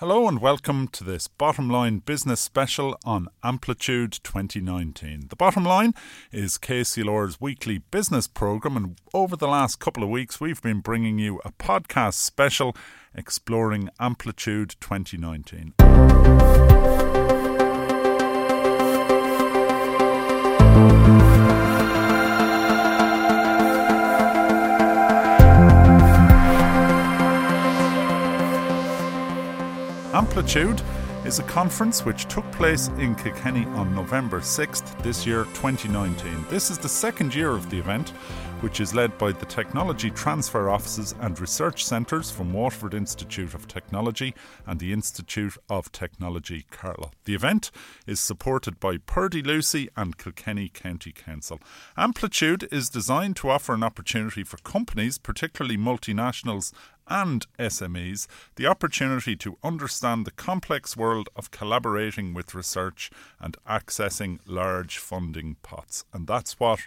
Hello and welcome to this Bottom Line Business Special on Amplitude 2019. The Bottom Line is KCLR's weekly business programme, and over the last couple of weeks, we've been bringing you a podcast special exploring Amplitude 2019. Amplitude is a conference which took place in Kilkenny on November 6th this year, 2019. This is the second year of the event, which is led by the Technology Transfer Offices and Research Centres from Waterford Institute of Technology and the Institute of Technology Carlow. The event is supported by Purdy Lucey and Kilkenny County Council. Amplitude is designed to offer an opportunity for companies, particularly multinationals and SMEs the opportunity to understand the complex world of collaborating with research and accessing large funding pots. And that's what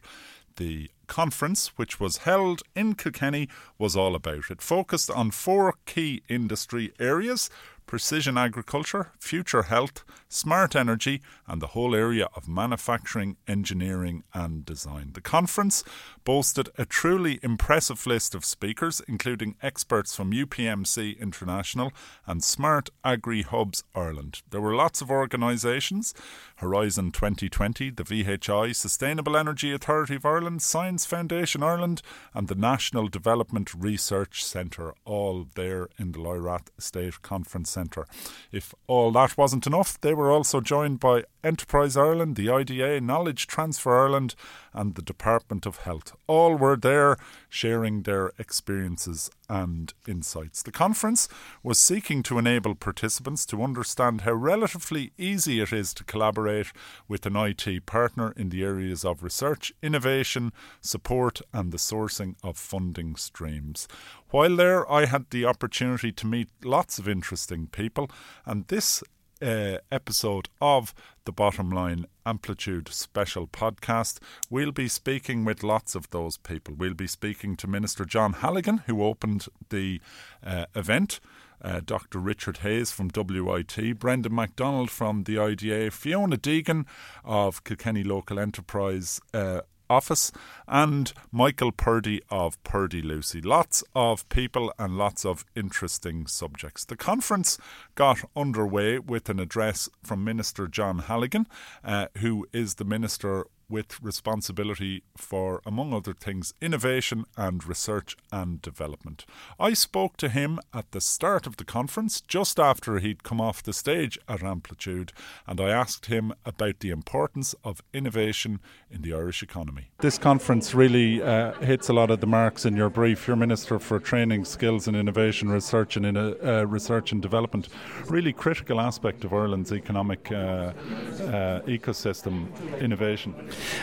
the conference, which was held in Kilkenny, was all about. It focused on four key industry areas precision agriculture, future health, smart energy, and the whole area of manufacturing, engineering, and design. The conference boasted a truly impressive list of speakers, including experts from UPMC International and Smart Agri Hubs Ireland. There were lots of organisations Horizon 2020, the VHI, Sustainable Energy Authority of Ireland, Science Foundation Ireland, and the National Development Research Centre, all there in the Lyrath Estate Conference Centre. If all that wasn't enough, they were also joined by Enterprise Ireland, the IDA, Knowledge Transfer Ireland, and the Department of Health. All were there sharing their experiences and insights. The conference was seeking to enable participants to understand how relatively easy it is to collaborate with an IT partner in the areas of research, innovation, support, and the sourcing of funding streams. While there, I had the opportunity to meet lots of interesting people, and this uh, episode of the Bottom Line Amplitude special podcast. We'll be speaking with lots of those people. We'll be speaking to Minister John Halligan, who opened the uh, event. Uh, Dr. Richard Hayes from WIT, Brendan McDonald from the IDA, Fiona Deegan of Kilkenny Local Enterprise uh, office, and Michael Purdy of Purdy Lucey. Lots of people and lots of interesting subjects. The conference got underway with an address from Minister John Halligan, uh, who is the Minister with responsibility for, among other things, innovation and research and development. I spoke to him at the start of the conference, just after he'd come off the stage at Amplitude, and I asked him about the importance of innovation in the Irish economy. This conference really uh, hits a lot of the marks in your brief. You're Minister for Training, Skills and Innovation, Research and in, uh, Research and Development. Really critical aspect of Ireland's economic uh, uh ecosystem, innovation.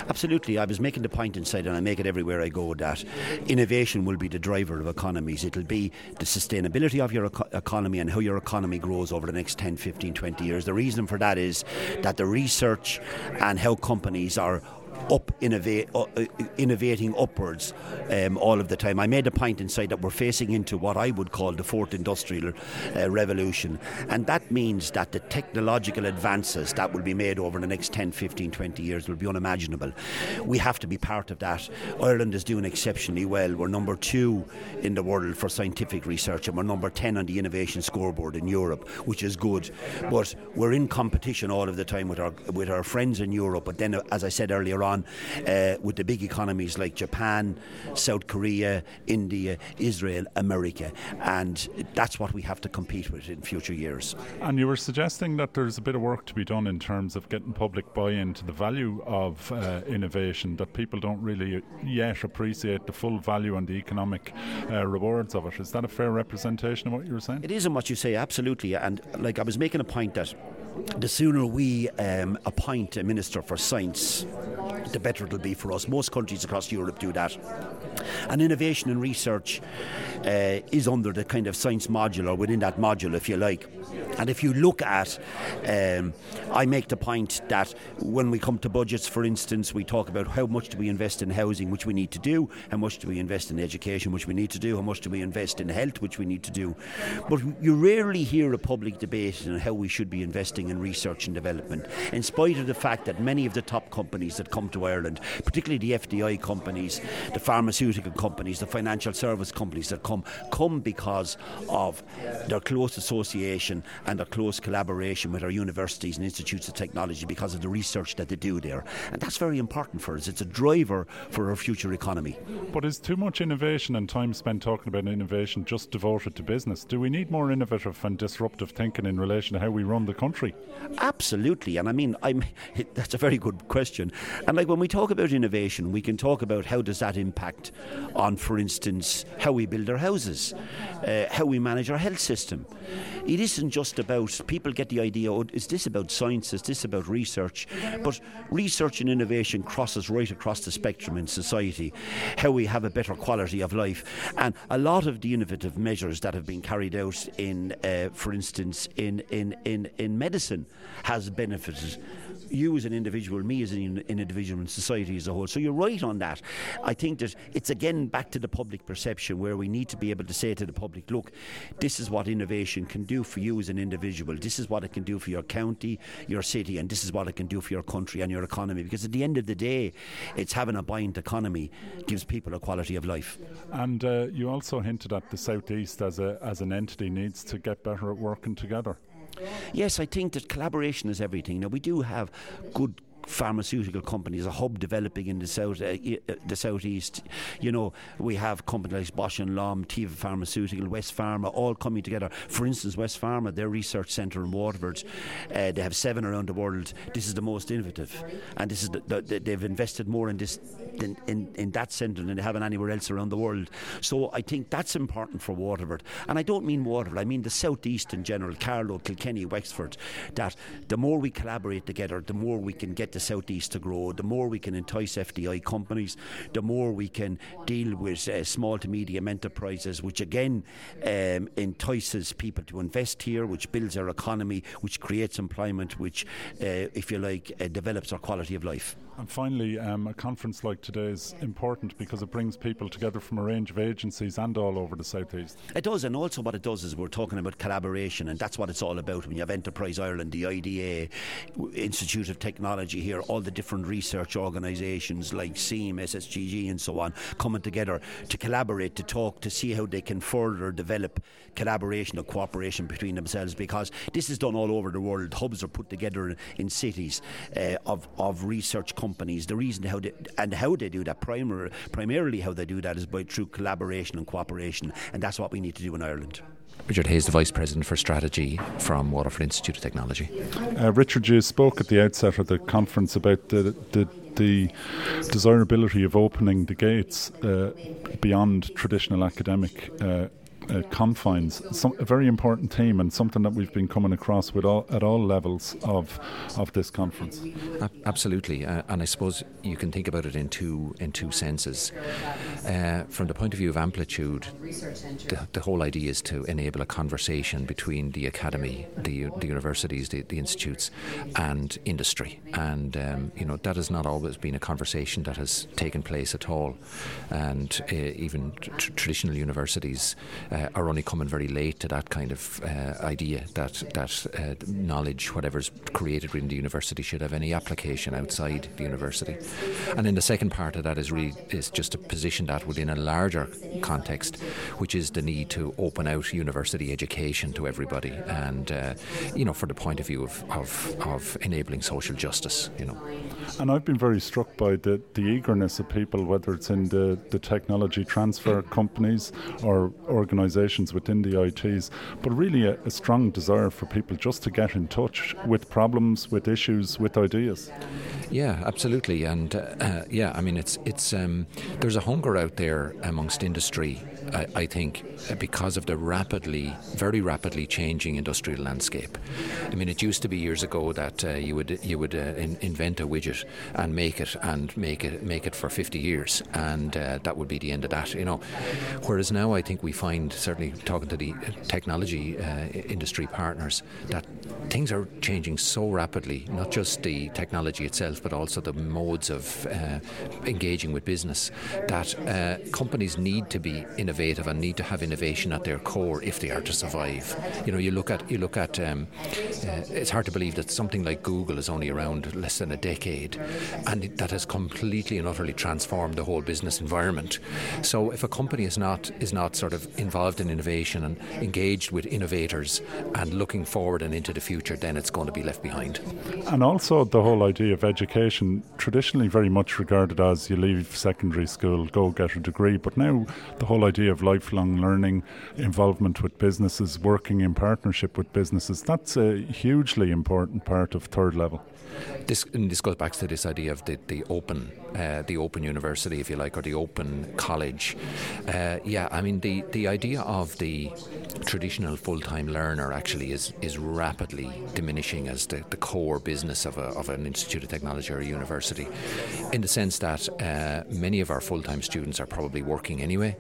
Absolutely. I was making the point inside, and I make it everywhere I go, that innovation will be the driver of economies. It'll be the sustainability of your eco- economy and how your economy grows over the next 10, 15, 20 years. The reason for that is that the research and how companies are up innovate, uh, uh, innovating upwards um, all of the time. I made a point inside that we're facing into what I would call the fourth industrial uh, revolution, and that means that the technological advances that will be made over the next 10, 15, 20 years will be unimaginable. We have to be part of that. Ireland is doing exceptionally well. We're number two in the world for scientific research, and we're number 10 on the innovation scoreboard in Europe, which is good. But we're in competition all of the time with our with our friends in Europe. But then, as I said earlier on, uh, with the big economies like Japan, South Korea, India, Israel, America. And that's what we have to compete with in future years. And you were suggesting that there's a bit of work to be done in terms of getting public buy in to the value of uh, innovation, that people don't really yet appreciate the full value and the economic uh, rewards of it. Is that a fair representation of what you were saying? It is in what you say, absolutely. And like I was making a point that the sooner we um, appoint a minister for science, the better it'll be for us. Most countries across Europe do that. And innovation and research uh, is under the kind of science module, or within that module, if you like. And if you look at, um, I make the point that when we come to budgets, for instance, we talk about how much do we invest in housing, which we need to do, how much do we invest in education, which we need to do, how much do we invest in health, which we need to do. But you rarely hear a public debate on how we should be investing in research and development, in spite of the fact that many of the top companies that come to Ireland, particularly the FDI companies, the pharmaceutical companies, the financial service companies that come, come because of their close association and a close collaboration with our universities and institutes of technology because of the research that they do there. And that's very important for us. It's a driver for our future economy. But is too much innovation and time spent talking about innovation just devoted to business? Do we need more innovative and disruptive thinking in relation to how we run the country? Absolutely. And I mean, I'm, that's a very good question. And like when we talk about innovation, we can talk about how does that impact on, for instance, how we build our houses, uh, how we manage our health system. It isn't just about people get the idea, oh, is this about science? Is this about research? But research and innovation crosses right across the spectrum in society, how we have a better quality of life. And a lot of the innovative measures that have been carried out in, uh, for instance, in, in, in, in medicine has benefited you as an individual, me as an, individual, and society as a whole. So you're right on that. I think that it's again back to the public perception where we need to be able to say to the public, look, this is what innovation can do for you as an individual. This is what it can do for your county, your city, and this is what it can do for your country and your economy. Because at the end of the day, it's having a buoyant economy gives people a quality of life. And uh, you also hinted at the southeast as a as an entity needs to get better at working together. Yes, I think that collaboration is everything. Now, we do have good pharmaceutical companies, a hub developing in the south, uh, uh, the southeast. You know, we have companies like Bausch and Lomb, Teva Pharmaceutical, West Pharma, all coming together. For instance, West Pharma, their research centre in Waterford, uh, they have seven around the world. This is the most innovative, and this is the, the, they've invested more in this in, in, in that centre than they have in anywhere else around the world. So I think that's important for Waterford, and I don't mean Waterford. I mean the southeast in general, Carlow, Kilkenny, Wexford. That the more we collaborate together, the more we can get the southeast to grow, the more we can entice FDI companies, the more we can deal with uh, small to medium enterprises, which again um, entices people to invest here, which builds our economy, which creates employment, which, uh, if you like, uh, develops our quality of life. And finally, um, a conference like today is important because it brings people together from a range of agencies and all over the southeast. It does, and also what it does is we're talking about collaboration, and that's what it's all about. When you have Enterprise Ireland, the IDA, Institute of Technology here, all the different research organisations like SEAM, SSGG, and so on, coming together to collaborate, to talk, to see how they can further develop collaboration or cooperation between themselves. Because this is done all over the world. Hubs are put together in cities uh, of of research companies companies. The reason how they, and how they do that, primar, primarily how they do that, is by through collaboration and cooperation, and that's what we need to do in Ireland. Richard Hayes, the Vice President for Strategy from Waterford Institute of Technology. Uh, Richard, you spoke at the outset of the conference about the, the, the desirability of opening the gates uh, beyond traditional academic uh, uh, confines, some, a very important theme and something that we've been coming across with all, at all levels of of this conference. absolutely, uh, and I suppose you can think about it in two in two senses. Uh, from the point of view of amplitude, the, the, whole idea is to enable a conversation between the academy, the, the universities, the, the institutes, and industry, and um, you know that has not always been a conversation that has taken place at all, and uh, even t- traditional universities. Uh, are only coming very late to that kind of uh, idea that that uh, knowledge, whatever's created within the university, should have any application outside the university. And then the second part of that is really is just to position that within a larger context, which is the need to open out university education to everybody, and uh, you know, for the point of view of, of, of enabling social justice, you know. And I've been very struck by the, the eagerness of people, whether it's in the, the technology transfer companies or organisations organisations within the ITs, but really a, a, strong desire for people just to get in touch with problems, with issues, with ideas. Yeah, absolutely, and uh, yeah, I mean, it's it's um, there's a hunger out there amongst industry I, I think, uh, because of the rapidly, very rapidly changing industrial landscape. I mean, it used to be years ago that uh, you would you would uh, in, invent a widget and make it and make it make it for 50 years, and uh, that would be the end of that. You know, whereas now I think we find certainly talking to the technology uh, industry partners that things are changing so rapidly, not just the technology itself, but also the modes of uh, engaging with business, that uh, companies need to be innovative and need to have innovation at their core if they are to survive. You know, you look at you look at. Um, uh, it's hard to believe that something like Google is only around less than a decade, and that has completely and utterly transformed the whole business environment. So, if a company is not is not sort of involved in innovation and engaged with innovators and looking forward and into the future, then it's going to be left behind. And also the whole idea of education, traditionally very much regarded as you leave secondary school, go get a degree, but now the whole idea of lifelong learning, involvement with businesses, working in partnership with businesses, that's a hugely important part of third level. This this goes back to this idea of the, the open uh, the open university, if you like, or the open college. Uh, yeah, I mean the, the idea of the traditional full time learner actually is is rapidly diminishing as the, the core business of, a, of an institute of technology or a university, in the sense that uh, many of our full time students are probably working anyway.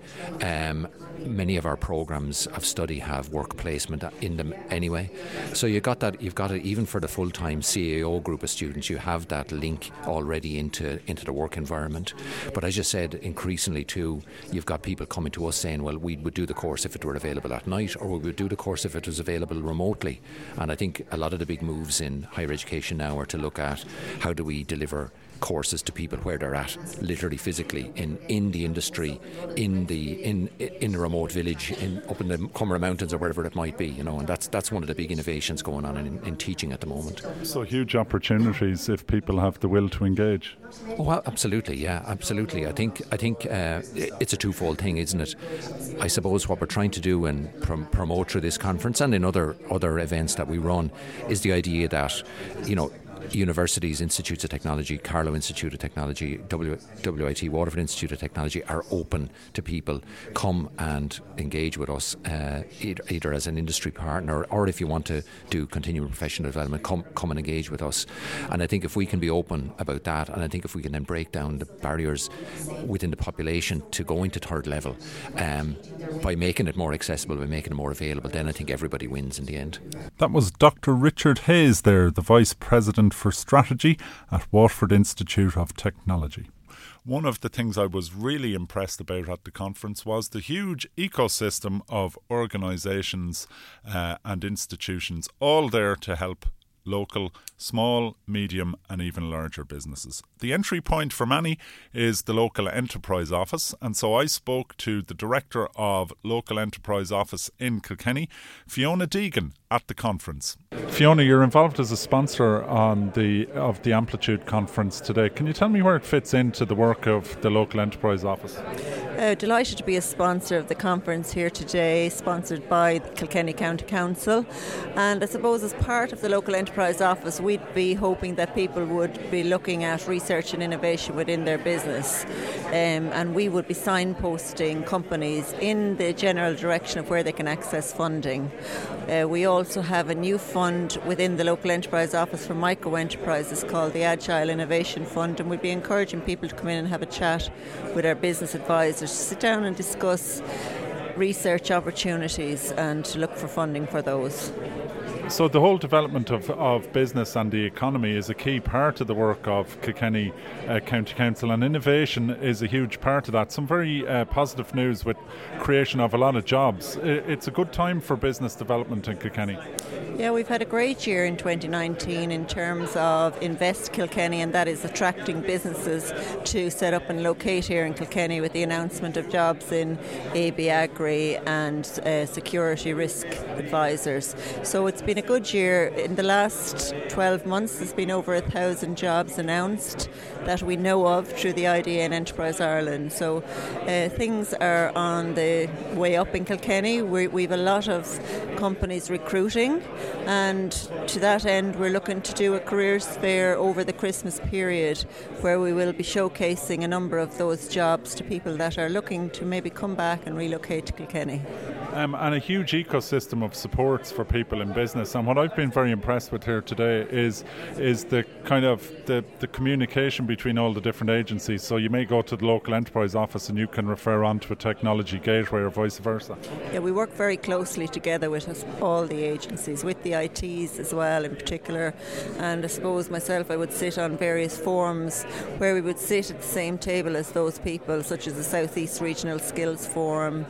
Um, many of our programs of study have work placement in them anyway. So you got that you've got it even for the full time CAO group of students, you have that link already into into the work environment. But as you said, increasingly too, you've got people coming to us saying, Well, we would do the course if it were available at night or we would do the course if it was available remotely. And I think a lot of the big moves in higher education now are to look at how do we deliver courses to people where they're at, literally physically in, in the industry, in the in in a remote village, in up in the Comeragh Mountains or wherever it might be, you know, and that's that's one of the big innovations going on in, in teaching at the moment. So huge opportunities if people have the will to engage. Oh, well, absolutely, yeah, absolutely. I think I think uh, it's a twofold thing, isn't it? I suppose what we're trying to do and prom- promote through this conference and in other other events that we run is the idea that you know universities, institutes of technology, Carlow Institute of Technology, w, WIT Waterford Institute of Technology are open to people come and engage with us, uh, either, either, as an industry partner or if you want to do continuing professional development, come come and engage with us. And I think if we can be open about that, and I think if we can then break down the barriers within the population to going to third level um, by making it more accessible, by making it more available, then I think everybody wins in the end. That was Dr. Richard Hayes there, the Vice President for Strategy at Waterford Institute of Technology. One of the things I was really impressed about at the conference was the huge ecosystem of organisations uh, and institutions all there to help local, small, medium, and even larger businesses. The entry point for many is the local enterprise office, and so I spoke to the director of local enterprise office in Kilkenny, Fiona Deegan, at the conference. Fiona, you're involved as a sponsor on the of the Amplitude conference today. Can you tell me where it fits into the work of the local enterprise office? Uh, delighted to be a sponsor of the conference here today, sponsored by Kilkenny County Council. And I suppose as part of the local enterprise office, we'd be hoping that people would be looking at research and innovation within their business. Um, and we would be signposting companies in the general direction of where they can access funding. Uh, we also have a new fund within the local enterprise office for micro enterprises called the Agile Innovation Fund, and we'd be encouraging people to come in and have a chat with our business advisors, sit down and discuss research opportunities and to look for funding for those. So the whole development of, of business and the economy is a key part of the work of Kilkenny uh, County Council, and innovation is a huge part of that. Some very uh, positive news with creation of a lot of jobs. It's a good time for business development in Kilkenny. Yeah, we've had a great year in 2019 in terms of Invest Kilkenny, and that is attracting businesses to set up and locate here in Kilkenny with the announcement of jobs in AB Agri and uh, security risk advisors. So it's been been a good year. In the last 12 months, there's been over a thousand jobs announced that we know of through the IDA and Enterprise Ireland. So uh, things are on the way up in Kilkenny. We, have a lot of companies recruiting, and to that end, we're looking to do a careers fair over the Christmas period where we will be showcasing a number of those jobs to people that are looking to maybe come back and relocate to Kilkenny. Um, and a huge ecosystem of supports for people in business. And what I've been very impressed with here today is is the kind of the, the communication between all the different agencies. So you may go to the local enterprise office and you can refer on to a technology gateway or vice versa. Yeah, we work very closely together with us, all the agencies, with the ITs as well in particular. And I suppose myself, I would sit on various forums where we would sit at the same table as those people, such as the Southeast Regional Skills Forum,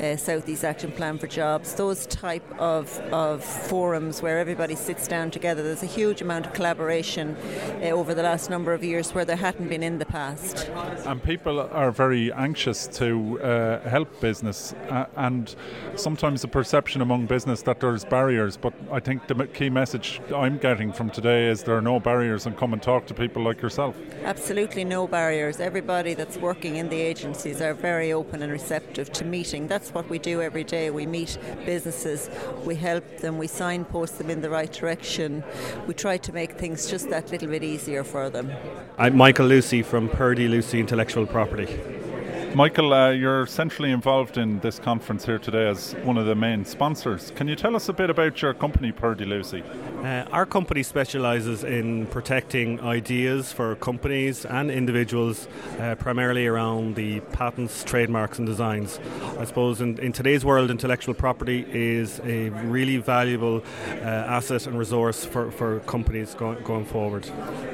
uh, Southeast Action Plan for Jobs, those type of, of forums where everybody sits down together. There's a huge amount of collaboration uh, over the last number of years where there hadn't been in the past. And people are very anxious to uh, help business, uh, and sometimes the perception among business that there's barriers. But I think the key message I'm getting from today is there are no barriers, and come and talk to people like yourself. Absolutely no barriers. Everybody that's working in the agencies are very open and receptive to meeting. That's what we do every day. We meet businesses, we help them, we signpost them in the right direction. We try to make things just that little bit easier for them. I'm Michael Lucey from Purdy Lucey Intellectual Property. Michael, uh, you're centrally involved in this conference here today as one of the main sponsors. Can you tell us a bit about your company, Purdy Lucey? Uh, our company specialises in protecting ideas for companies and individuals, uh, primarily around the patents, trademarks, and designs. I suppose in, in today's world, intellectual property is a really valuable uh, asset and resource for, for companies go- going forward.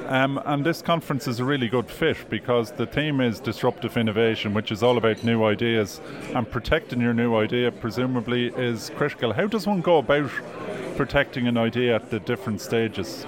Um, and this conference is a really good fit because the theme is disruptive innovation, which is all about new ideas, and protecting your new idea presumably is critical. How does one go about protecting an idea at the different stages?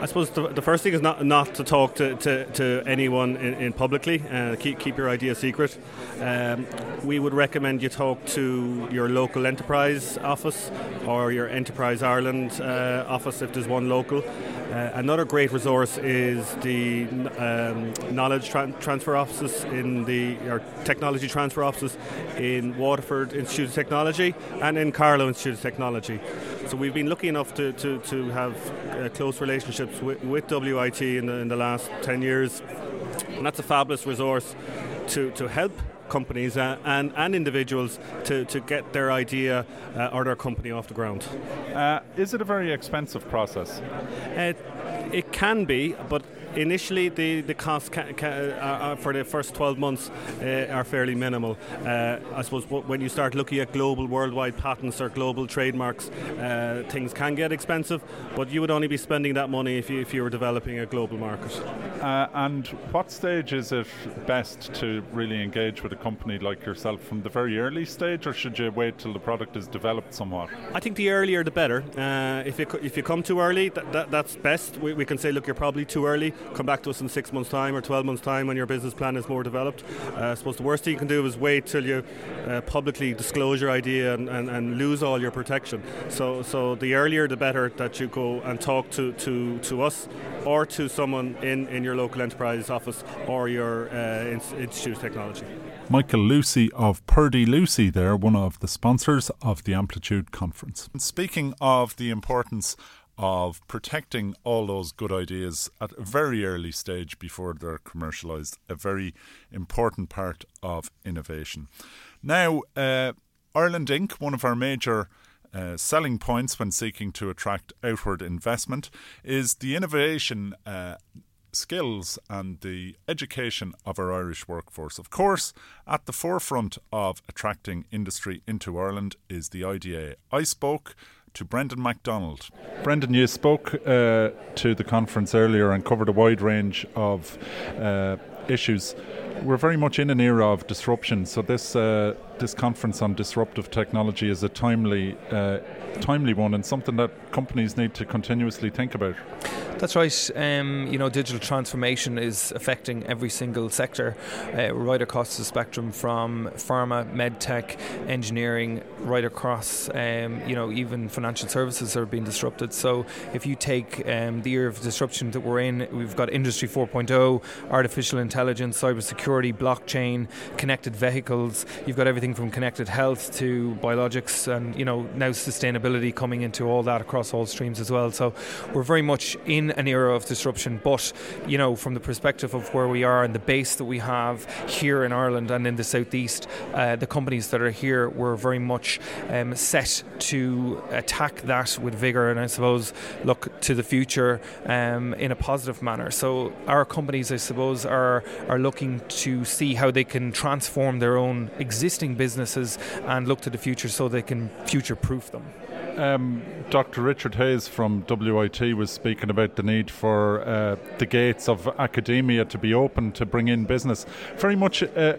I suppose the, the, first thing is not not to talk to, to, to anyone in, in publicly. Uh, keep keep your idea secret. Um, we would recommend you talk to your local enterprise office or your Enterprise Ireland uh, office if there's one local. Uh, another great resource is the um, knowledge tra- transfer offices in the or technology transfer offices in Waterford Institute of Technology and in Carlow Institute of Technology. So we've been lucky enough to, to, to have uh, close relationships with, with WIT in the, in the last 10 years. And that's a fabulous resource to, to help companies uh, and, and individuals to, to get their idea uh, or their company off the ground. Uh, is it a very expensive process? Uh, it can be, but initially the the costs ca- ca- uh, uh, for the first 12 months uh, are fairly minimal. Uh, I suppose when you start looking at global worldwide patents or global trademarks, uh, things can get expensive, but you would only be spending that money if you, if you were developing a global market. Uh, and what stage is it best to really engage with a company like yourself from the very early stage, or should you wait till the product is developed somewhat? I think the earlier the better. if, you, if you come too early, that, that that's best. We, we can say, look, you're probably too early come back to us in six months' time or 12 months' time when your business plan is more developed. Uh, I suppose the worst thing you can do is wait till you uh, publicly disclose your idea and, and, and, lose all your protection. So, so the earlier the better that you go and talk to, to, to us or to someone in, in your local enterprise office or your uh, Institute of Technology. Michael Lucey of Purdy Lucey, there, one of the sponsors of the Amplitude Conference. Speaking of the importance of protecting all those good ideas at a very early stage before they're commercialized, a very important part of innovation. Now, uh, Ireland Inc., one of our major uh, selling points when seeking to attract outward investment, is the innovation. Uh, skills and the education of our Irish workforce. Of course, at the forefront of attracting industry into Ireland is the IDA. I spoke to Brendan McDonald. Brendan, you spoke uh, to the conference earlier and covered a wide range of uh, issues. We're very much in an era of disruption, so this uh, this conference on disruptive technology is a timely uh, timely one and something that companies need to continuously think about. That's right. Um, you know, digital transformation is affecting every single sector uh, right across the spectrum from pharma, medtech, engineering, right across, um, you know, even financial services are being disrupted. So if you take um, the year of disruption that we're in, we've got Industry 4.0, artificial intelligence, cybersecurity, blockchain, connected vehicles. You've got everything from connected health to biologics and, you know, now sustainability coming into all that across all streams as well. So we're very much in an era of disruption, but, you know, from the perspective of where we are and the base that we have here in Ireland and in the southeast, uh, the companies that are here were very much um, set to attack that with vigour and I suppose look to the future um, in a positive manner. So our companies, I suppose, are are looking to see how they can transform their own existing businesses and look to the future so they can future proof them. Um, Dr. Richard Hayes from WIT was speaking about the need for uh, the gates of academia to be open to bring in business. Very much a,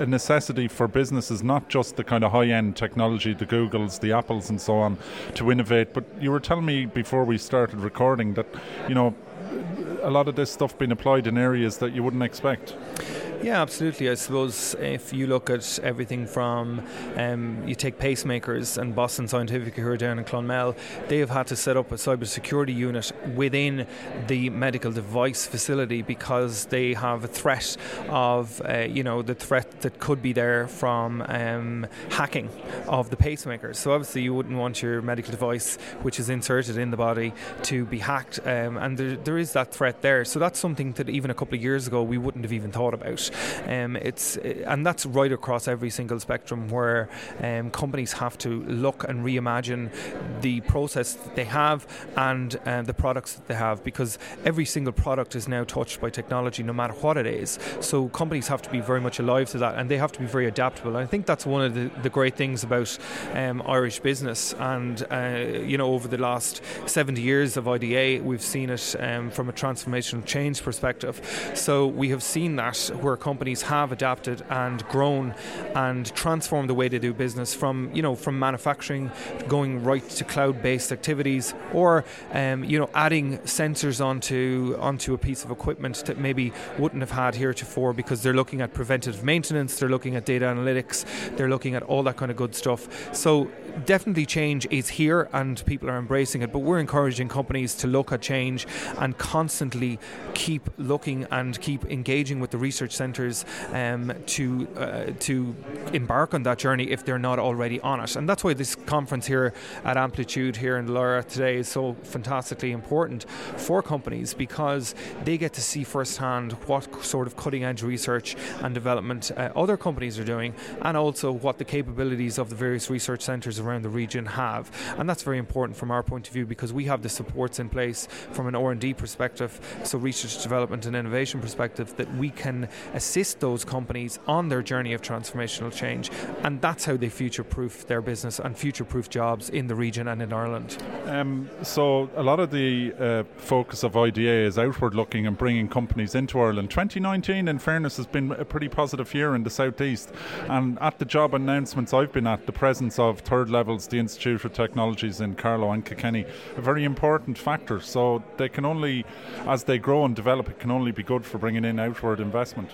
a necessity for businesses, not just the kind of high end technology, the Googles, the Apples, and so on, to innovate. But you were telling me before we started recording that, you know, a lot of this stuff being applied in areas that you wouldn't expect. Yeah, absolutely. I suppose if you look at everything from, um, you take pacemakers and Boston Scientific who are down in Clonmel, they have had to set up a cybersecurity unit within the medical device facility because they have a threat of, uh, you know, the threat that could be there from um, hacking of the pacemakers. So obviously you wouldn't want your medical device, which is inserted in the body, to be hacked, um, and there, there is that threat there. So that's something that even a couple of years ago we wouldn't have even thought about. Um, it's and that's right across every single spectrum where um, companies have to look and reimagine the process they have and uh, the products that they have because every single product is now touched by technology, no matter what it is. So companies have to be very much alive to that, and they have to be very adaptable. And I think that's one of the, the great things about um, Irish business. And uh, you know, over the last 70 years of IDA, we've seen it um, from a transformational change perspective. So we have seen that where companies have adapted and grown and transformed the way they do business from you know from manufacturing going right to cloud-based activities or um, you know adding sensors onto onto a piece of equipment that maybe wouldn't have had heretofore because they're looking at preventative maintenance they're looking at data analytics they're looking at all that kind of good stuff. So definitely change is here and people are embracing it, but we're encouraging companies to look at change and constantly keep looking and keep engaging with the research centres um, to uh, to embark on that journey if they're not already on it. And that's why this conference here at Amplitude here in Laura today is so fantastically important for companies because they get to see firsthand what sort of cutting edge research and development uh, other companies are doing and also what the capabilities of the various research centres around the region have. And that's very important from our point of view because we have the supports in place from an R&D perspective, so research development and innovation perspective, that we can assist those companies on their journey of transformational change. And that's how they future-proof their business and future-proof jobs in the region and in Ireland. Um, so a lot of the uh, focus of IDA is outward-looking and bringing companies into Ireland. 2019, in fairness, has been a pretty positive year in the southeast. And at the job announcements I've been at, the presence of third levels, the Institute of Technologies in Carlow and Kilkenny, a very important factor. So they can only, as they grow and develop, it can only be good for bringing in outward investment.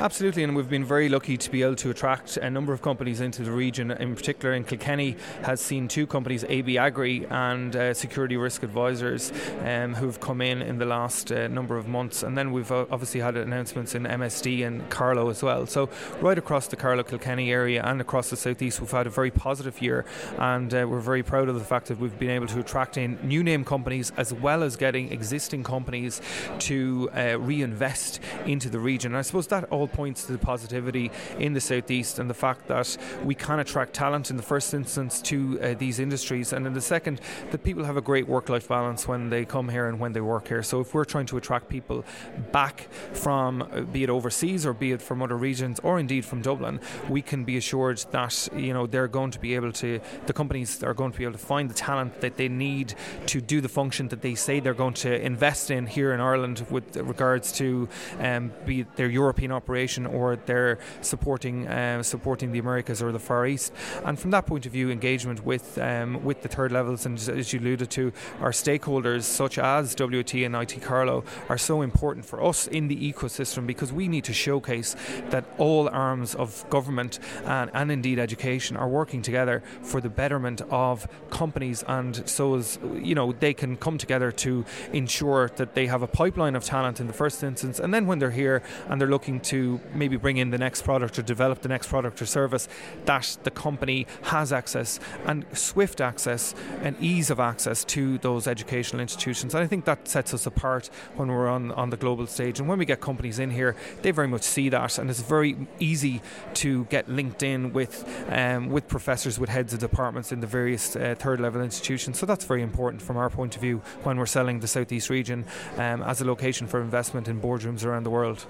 Absolutely, and we've been very lucky to be able to attract a number of companies into the region. In particular, in Kilkenny, has seen two companies, AB Agri and uh, Security Risk Advisors, um, who've come in in the last uh, number of months. And then we've uh, obviously had announcements in MSD and Carlow as well. So right across the Carlow Kilkenny area and across the southeast, we've had a very positive year and uh, we're very proud of the fact that we've been able to attract in new name companies as well as getting existing companies to uh, reinvest into the region. And I suppose that all points to the positivity in the southeast and the fact that we can attract talent in the first instance to uh, these industries, and in the second, that people have a great work-life balance when they come here and when they work here. So if we're trying to attract people back from, uh, be it overseas or be it from other regions or indeed from Dublin, we can be assured that you know they're going to be able to the companies are going to be able to find the talent that they need to do the function that they say they're going to invest in here in Ireland with regards to um, be their Euro European operation or they're supporting uh, supporting the Americas or the Far East. And from that point of view, engagement with um, with the third levels and as you alluded to, our stakeholders such as WT and IT Carlow are so important for us in the ecosystem because we need to showcase that all arms of government and, and indeed education are working together for the betterment of companies and so as you know they can come together to ensure that they have a pipeline of talent in the first instance and then when they're here and they're looking to maybe bring in the next product or develop the next product or service that the company has access and swift access and ease of access to those educational institutions. And I think that sets us apart when we're on, on the global stage. And when we get companies in here they very much see that. And it's very easy to get linked in with um, with professors with heads of departments in the various uh, third level institutions. So that's very important from our point of view when we're selling the southeast region um, as a location for investment in boardrooms around the world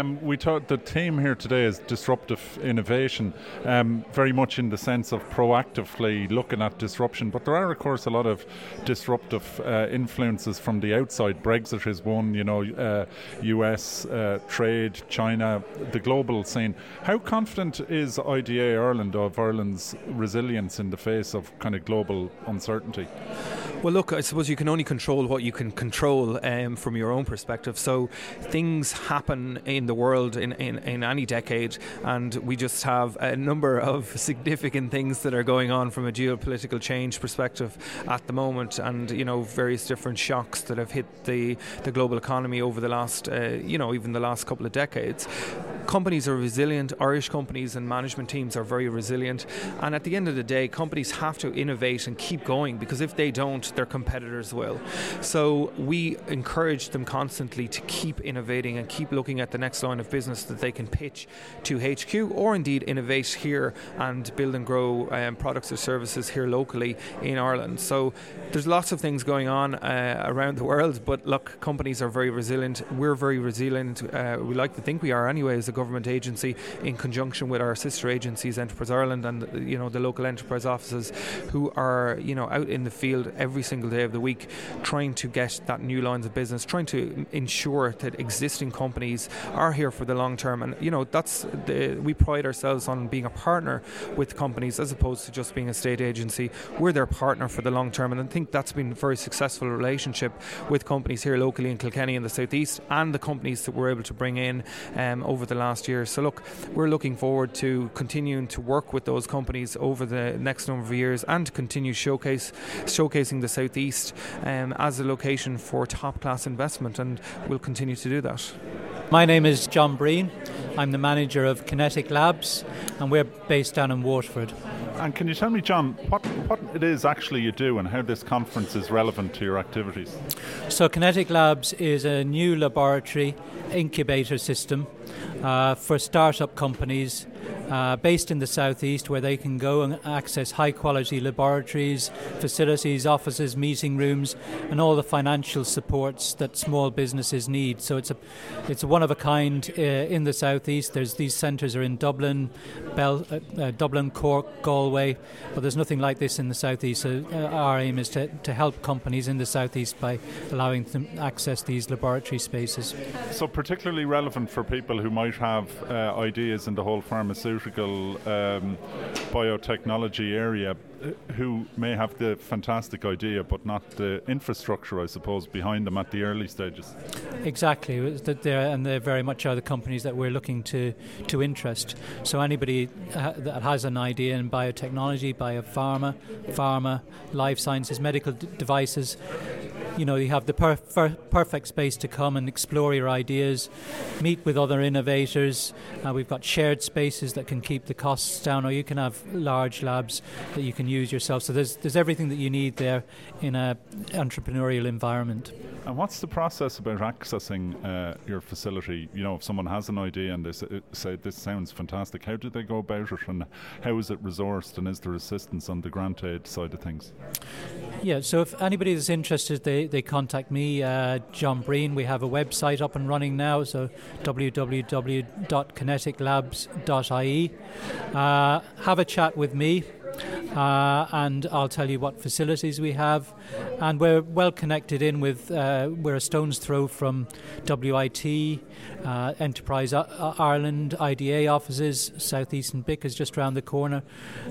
um, we the theme here today is disruptive innovation, um, very much in the sense of proactively looking at disruption. But there are, of course, a lot of disruptive uh, influences from the outside. Brexit is one, you know, uh, US uh, trade, China, the global scene. How confident is IDA Ireland of Ireland's resilience in the face of kind of global uncertainty? Well, look, I suppose you can only control what you can control um, from your own perspective. So things happen in the world in, in, in any decade, and we just have a number of significant things that are going on from a geopolitical change perspective at the moment, and you know various different shocks that have hit the the global economy over the last uh, you know even the last couple of decades. Companies are resilient. Irish companies and management teams are very resilient, and at the end of the day, companies have to innovate and keep going because if they don't, their competitors will. So we encourage them constantly to keep innovating and keep looking at the next line of business that they can pitch to HQ or indeed innovate here and build and grow um, products or services here locally in Ireland. So there's lots of things going on uh, around the world, but look, companies are very resilient. We're very resilient. Uh, we like to think we are anyway as a government agency in conjunction with our sister agencies, Enterprise Ireland and you know the local enterprise offices who are you know out in the field every single day of the week trying to get that new lines of business, trying to ensure that existing companies are here for the long term. And you know that's the, we pride ourselves on being a partner with companies as opposed to just being a state agency. We're their partner for the long term, and I think that's been a very successful relationship with companies here locally in Kilkenny in the southeast, and the companies that we're able to bring in um, over the last year. So look, we're looking forward to continuing to work with those companies over the next number of years and continue showcase showcasing the southeast um, as a location for top class investment, and we'll continue to do that. My name is John Breen. I'm the manager of Kinetic Labs, and we're based down in Waterford. And can you tell me, John, what, what it is actually you do and how this conference is relevant to your activities? So, Kinetic Labs is a new laboratory incubator system uh, for startup companies uh, based in the southeast where they can go and access high quality laboratories, facilities, offices, meeting rooms, and all the financial supports that small businesses need. So it's a it's one of a kind uh, in the southeast. There's these centres are in Dublin, Bel- uh, uh, Dublin, Cork, Galway, but there's nothing like this in the southeast. So uh, our aim is to, to help companies in the southeast by allowing them access these laboratory spaces. So particularly relevant for people who might have uh, ideas in the whole pharmaceutical um, biotechnology area who may have the fantastic idea but not the infrastructure, I suppose, behind them at the early stages. Exactly, they're, and they very much are the companies that we're looking to to interest. So anybody that has an idea in biotechnology, biopharma, pharma, life sciences, medical d- devices, you know, you have the per- per- perfect space to come and explore your ideas, meet with other innovators. Uh, we've got shared spaces that can keep the costs down, or you can have large labs that you can use yourself. So there's there's everything that you need there in a entrepreneurial environment. And what's the process about accessing uh, your facility? You know, if someone has an idea and they say this sounds fantastic, how do they go about it, and how is it resourced, and is there assistance on the grant aid side of things? Yeah, so if anybody is interested, they, they contact me, uh, John Breen. We have a website up and running now, so www.kineticlabs.ie. Uh, have a chat with me uh, and I'll tell you what facilities we have. And we're well connected in with, uh, we're a stone's throw from WIT, uh, Enterprise Ireland, IDA offices, Southeastern BIC is just around the corner.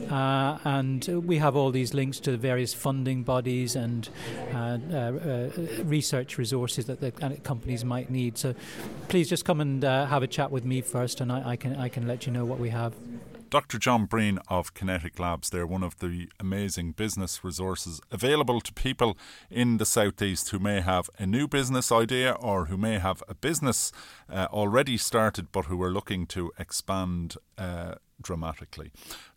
Uh, and we have all these links to the various funding bodies and uh, uh, research resources that the companies might need. So please just come and have a chat with me first, and I, I, can, I can let you know what we have. Dr. John Breen of Kinetic Labs, they're one of the amazing business resources available to people in the Southeast who may have a new business idea or who may have a business uh, already started but who are looking to expand uh, dramatically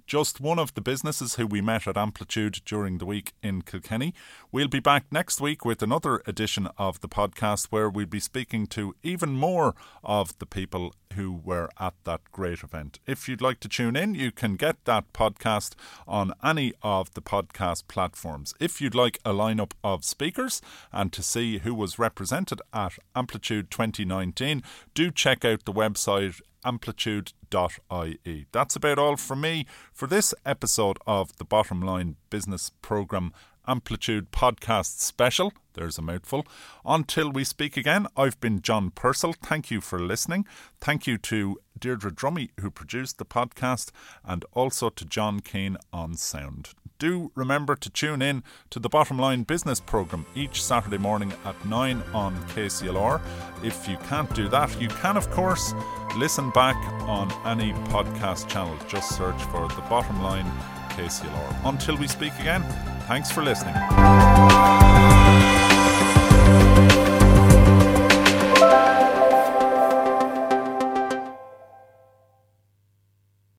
just one of the businesses who we met at Amplitude during the week in Kilkenny. We'll be back next week with another edition of the podcast where we'll be speaking to even more of the people who were at that great event. If you'd like to tune in, you can get that podcast on any of the podcast platforms. If you'd like a lineup of speakers and to see who was represented at Amplitude 2019, do check out the website amplitude.ie. That's about all from me for this episode of the Bottom Line Business Programme Amplitude Podcast Special. There's a mouthful. Until we speak again, I've been John Purcell. Thank you for listening. Thank you to Deirdre Drummy, who produced the podcast, and also to John Keane on sound. Do remember to tune in to the Bottom Line Business Programme each Saturday morning at 9 on KCLR. If you can't do that, you can, of course, listen back on any podcast channel. Just search for the Bottom Line KCLR. Until we speak again, thanks for listening.